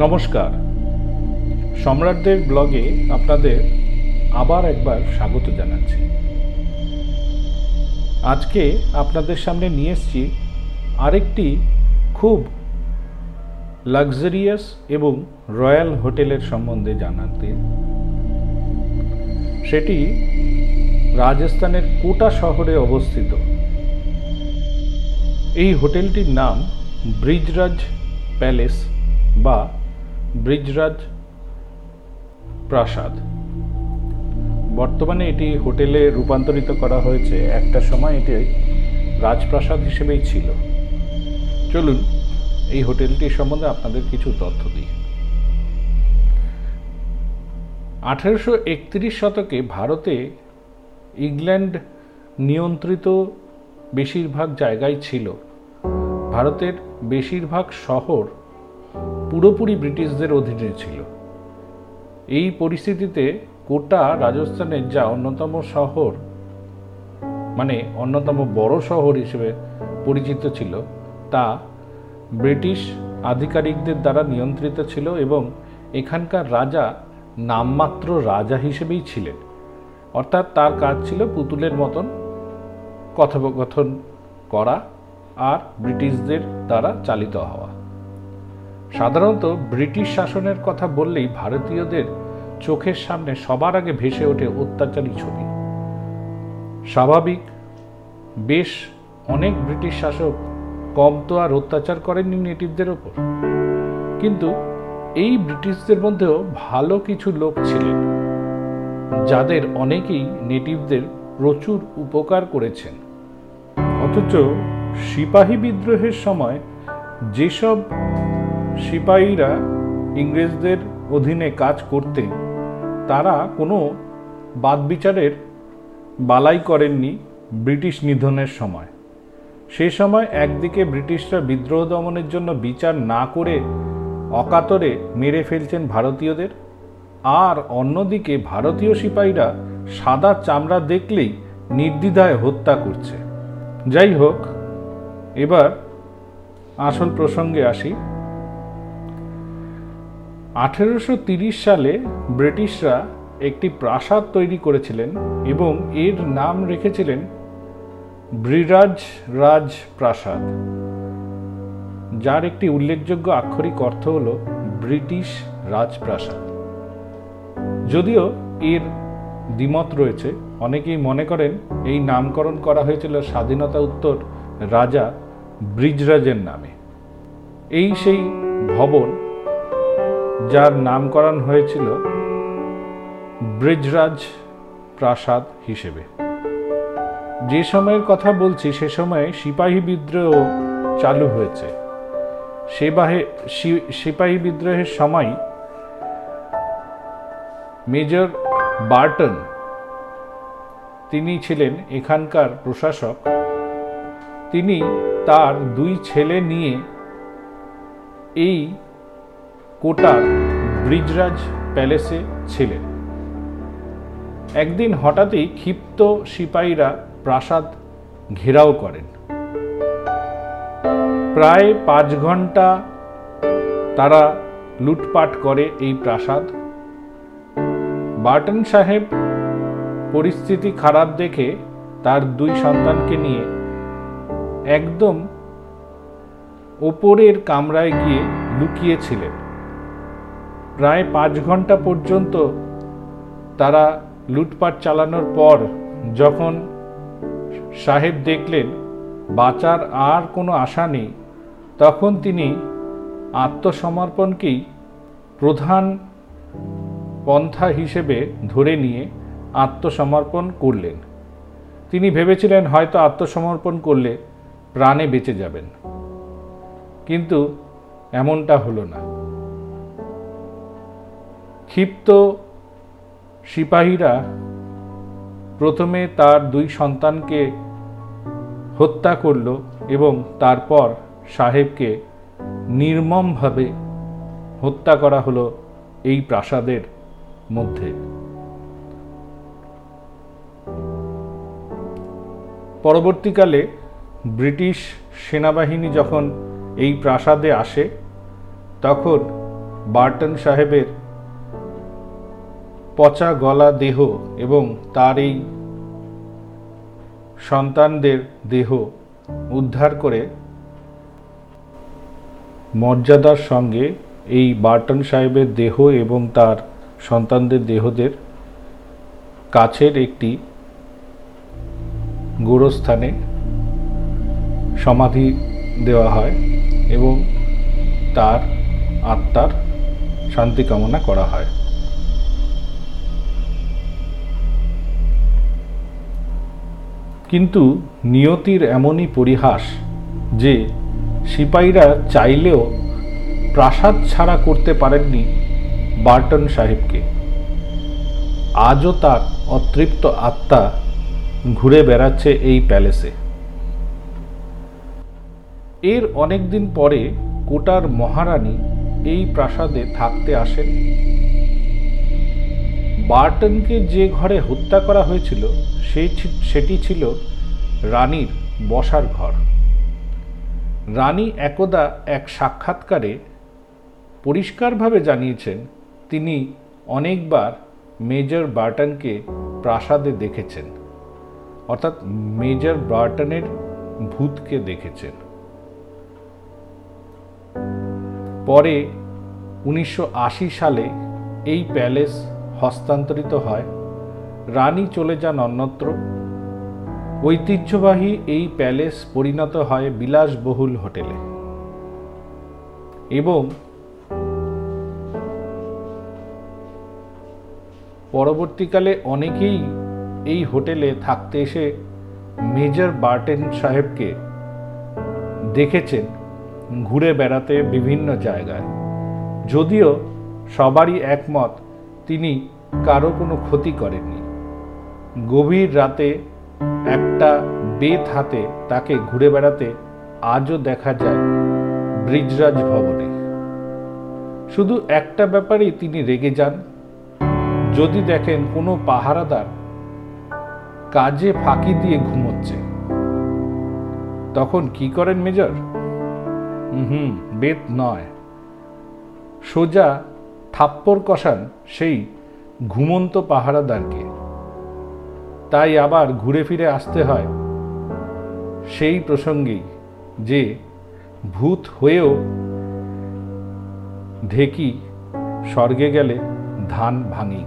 নমস্কার। সম্রাটদের ব্লগে আপনাদের আবার একবার স্বাগত জানাচ্ছি। আজকে আপনাদের সামনে নিয়ে এসেছি আরেকটি খুব লাক্সারিয়াস এবং রয়্যাল হোটেলের সম্বন্ধে জানাতে। সেটি রাজস্থানের কোটা শহরে অবস্থিত। এই হোটেলটির নাম ব্রিজরাজ প্যালেস বা ব্রিজরাজ প্রাসাদ। বর্তমানে এটি হোটেলে রূপান্তরিত করা হয়েছে। একটা সময় এটি রাজপ্রাসাদ হিসেবেই ছিল। চলুন এই হোটেলটি সম্বন্ধে আপনাদের কিছু তথ্য দিই। আঠেরোশো একত্রিশ শতকে ভারতে ইংল্যান্ড নিয়ন্ত্রিত বেশিরভাগ জায়গায় ছিল। ভারতের বেশিরভাগ শহর পুরোপুরি ব্রিটিশদের অধীনে ছিল। এই পরিস্থিতিতে কোটা রাজস্থানের যা অন্যতম শহর মানে অন্যতম বড় শহর হিসেবে পরিচিত ছিল, তা ব্রিটিশ আধিকারিকদের দ্বারা নিয়ন্ত্রিত ছিল এবং এখানকার রাজা নামমাত্র রাজা হিসেবেই ছিলেন। অর্থাৎ তার কাজ ছিল পুতুলের মতন কথোপকথন করা আর ব্রিটিশদের দ্বারা চালিত হওয়া। সাধারণত ব্রিটিশ শাসনের কথা বললেই ভারতীয়দের চোখের সামনে সবার আগে ভেসে ওঠে অত্যাচারী ছবি। স্বাভাবিক, বেশ অনেক ব্রিটিশ শাসক কম তো আর অত্যাচার করেননি নেটিভদের ওপর। কিন্তু এই ব্রিটিশদের মধ্যেও ভালো কিছু লোক ছিলেন, যাদের অনেকেই নেটিভদের প্রচুর উপকার করেছেন। অথচ সিপাহী বিদ্রোহের সময় যেসব সিপাহীরা ইংরেজদের অধীনে কাজ করতে তারা কোনো বাদবিচারের বালাই করেননি ব্রিটিশ নিধনের সময়। সে সময় একদিকে ব্রিটিশরা বিদ্রোহ দমনের জন্য বিচার না করে অকাতরে মেরে ফেলছেন ভারতীয়দের, আর অন্যদিকে ভারতীয় সিপাহীরা সাদা চামড়া দেখলেই নির্দ্বিধায় হত্যা করছে। যাই হোক, এবার আসল প্রসঙ্গে আসি। আঠেরোশো সালে ব্রিটিশরা একটি প্রাসাদ তৈরি করেছিলেন এবং এর নাম রেখেছিলেন ব্রিরাজ রাজ প্রাসাদ। যার একটি উল্লেখযোগ্য আক্ষরিক অর্থ হল ব্রিটিশ রাজপ্রাসাদ যদিও এর দ্বিমত রয়েছে, অনেকেই মনে করেন এই নামকরণ করা হয়েছিল স্বাধীনতা উত্তর রাজা ব্রিজরাজের নামে। এই সেই ভবন যার নামকরণ হয়েছিল ব্রিজরাজ প্রাসাদ হিসেবে। যে সময়ের কথা বলছি, সে সময়ে সিপাহী বিদ্রোহ চালু হয়েছে। সেবাহে সিপাহী বিদ্রোহের সময় মেজর বার্টন, তিনি ছিলেন এখানকার প্রশাসক। তিনি তার দুই ছেলে নিয়ে এই কোটার ব্রিজরাজ প্যালেসে ছিলেন। একদিন হঠাৎই ক্ষিপ্ত সিপাহীরা প্রাসাদ ঘেরাও করেন। প্রায় পাঁচ ঘণ্টা তারা লুটপাট করে এই প্রাসাদ। বার্টন সাহেব পরিস্থিতি খারাপ দেখে তার দুই সন্তানকে নিয়ে একদম ওপরের কামরায় গিয়ে লুকিয়েছিলেন। প্রায় পাঁচ ঘণ্টা পর্যন্ত তারা লুটপাট চালানোর পর যখন সাহেব দেখলেন বাঁচার আর কোনো আশা নেই, তখন তিনি আত্মসমর্পণকেই প্রধান পন্থা হিসেবে ধরে নিয়ে আত্মসমর্পণ করলেন। তিনি ভেবেছিলেন হয়তো আত্মসমর্পণ করলে প্রাণে বেঁচে যাবেন। কিন্তু এমনটা হলো না। ক্ষিপ্ত সিপাহীরা প্রথমে তার দুই সন্তানকে হত্যা করল এবং তারপর সাহেবকে নির্মমভাবে হত্যা করা হলো এই প্রাসাদের মধ্যে। পরবর্তীকালে ব্রিটিশ সেনাবাহিনী যখন এই প্রাসাদে আসে, তখন বার্টন সাহেবের পচা গলা দেহ এবং তার এই সন্তানদের দেহ উদ্ধার করে মর্যাদার সঙ্গে এই বার্টন সাহেবের দেহ এবং তার সন্তানদের দেহদের কাছের একটি গোরস্থানে সমাধি দেওয়া হয় এবং তার আত্মার শান্তি কামনা করা হয়। কিন্তু নিয়তির এমনই পরিহাস যে সিপাহীরা চাইলেও প্রাসাদ ছাড়া করতে পারেননি বার্টন সাহেবকে। আজও তার অতৃপ্ত আত্মা ঘুরে বেড়াচ্ছে এই প্যালেসে। এর অনেকদিন পরে কোটার মহারানী এই প্রাসাদে থাকতে আসেন। বার্টনকে যে ঘরে হত্যা করা হয়েছিল, সেই সেটি ছিল রানীর বসার ঘর। রানী একদা এক সাক্ষাৎকারে পরিষ্কারভাবে জানিয়েছেন, তিনি অনেকবার মেজর বার্টনকে প্রাসাদে দেখেছেন, অর্থাৎ মেজর বার্টনের ভূতকে দেখেছেন। পরে উনিশশো আশি সালে এই প্যালেস হস্তান্তরিত হয়, রানী চলে যান অন্যত্র। ঐতিহ্যবাহী এই প্যালেস পরিণত হয় বিলাসবহুল হোটেলে। এবং পরবর্তীকালে অনেকেই এই হোটেলে থাকতে এসে মেজর বার্টেন সাহেবকে দেখেছেন ঘুরে বেড়াতে বিভিন্ন জায়গায়। যদিও সবারই একমত তিনি কারও কোনো ক্ষতি করেননি। গভীর রাতে একটা বেত হাতে তাকে ঘুরে বেড়াতে আজও দেখা যায় ব্রিজরাজ ভবনে। শুধু একটা ব্যাপারেই তিনি রেগে যান। যদি দেখেন কোনো পাহারাদার কাজে ফাঁকি দিয়ে ঘুমোচ্ছে, তখন কি করেন মেজর? হুম, বেত নয়। সোজা থাপ্পড় কষান সেই ঘুমন্ত পাহারাদারকে। তাই আবার ঘুরে ফিরে আসতে হয় সেই প্রসঙ্গেই যে ভূত হয়েও ঢেকি স্বর্গে গেলে ধান ভাঙি।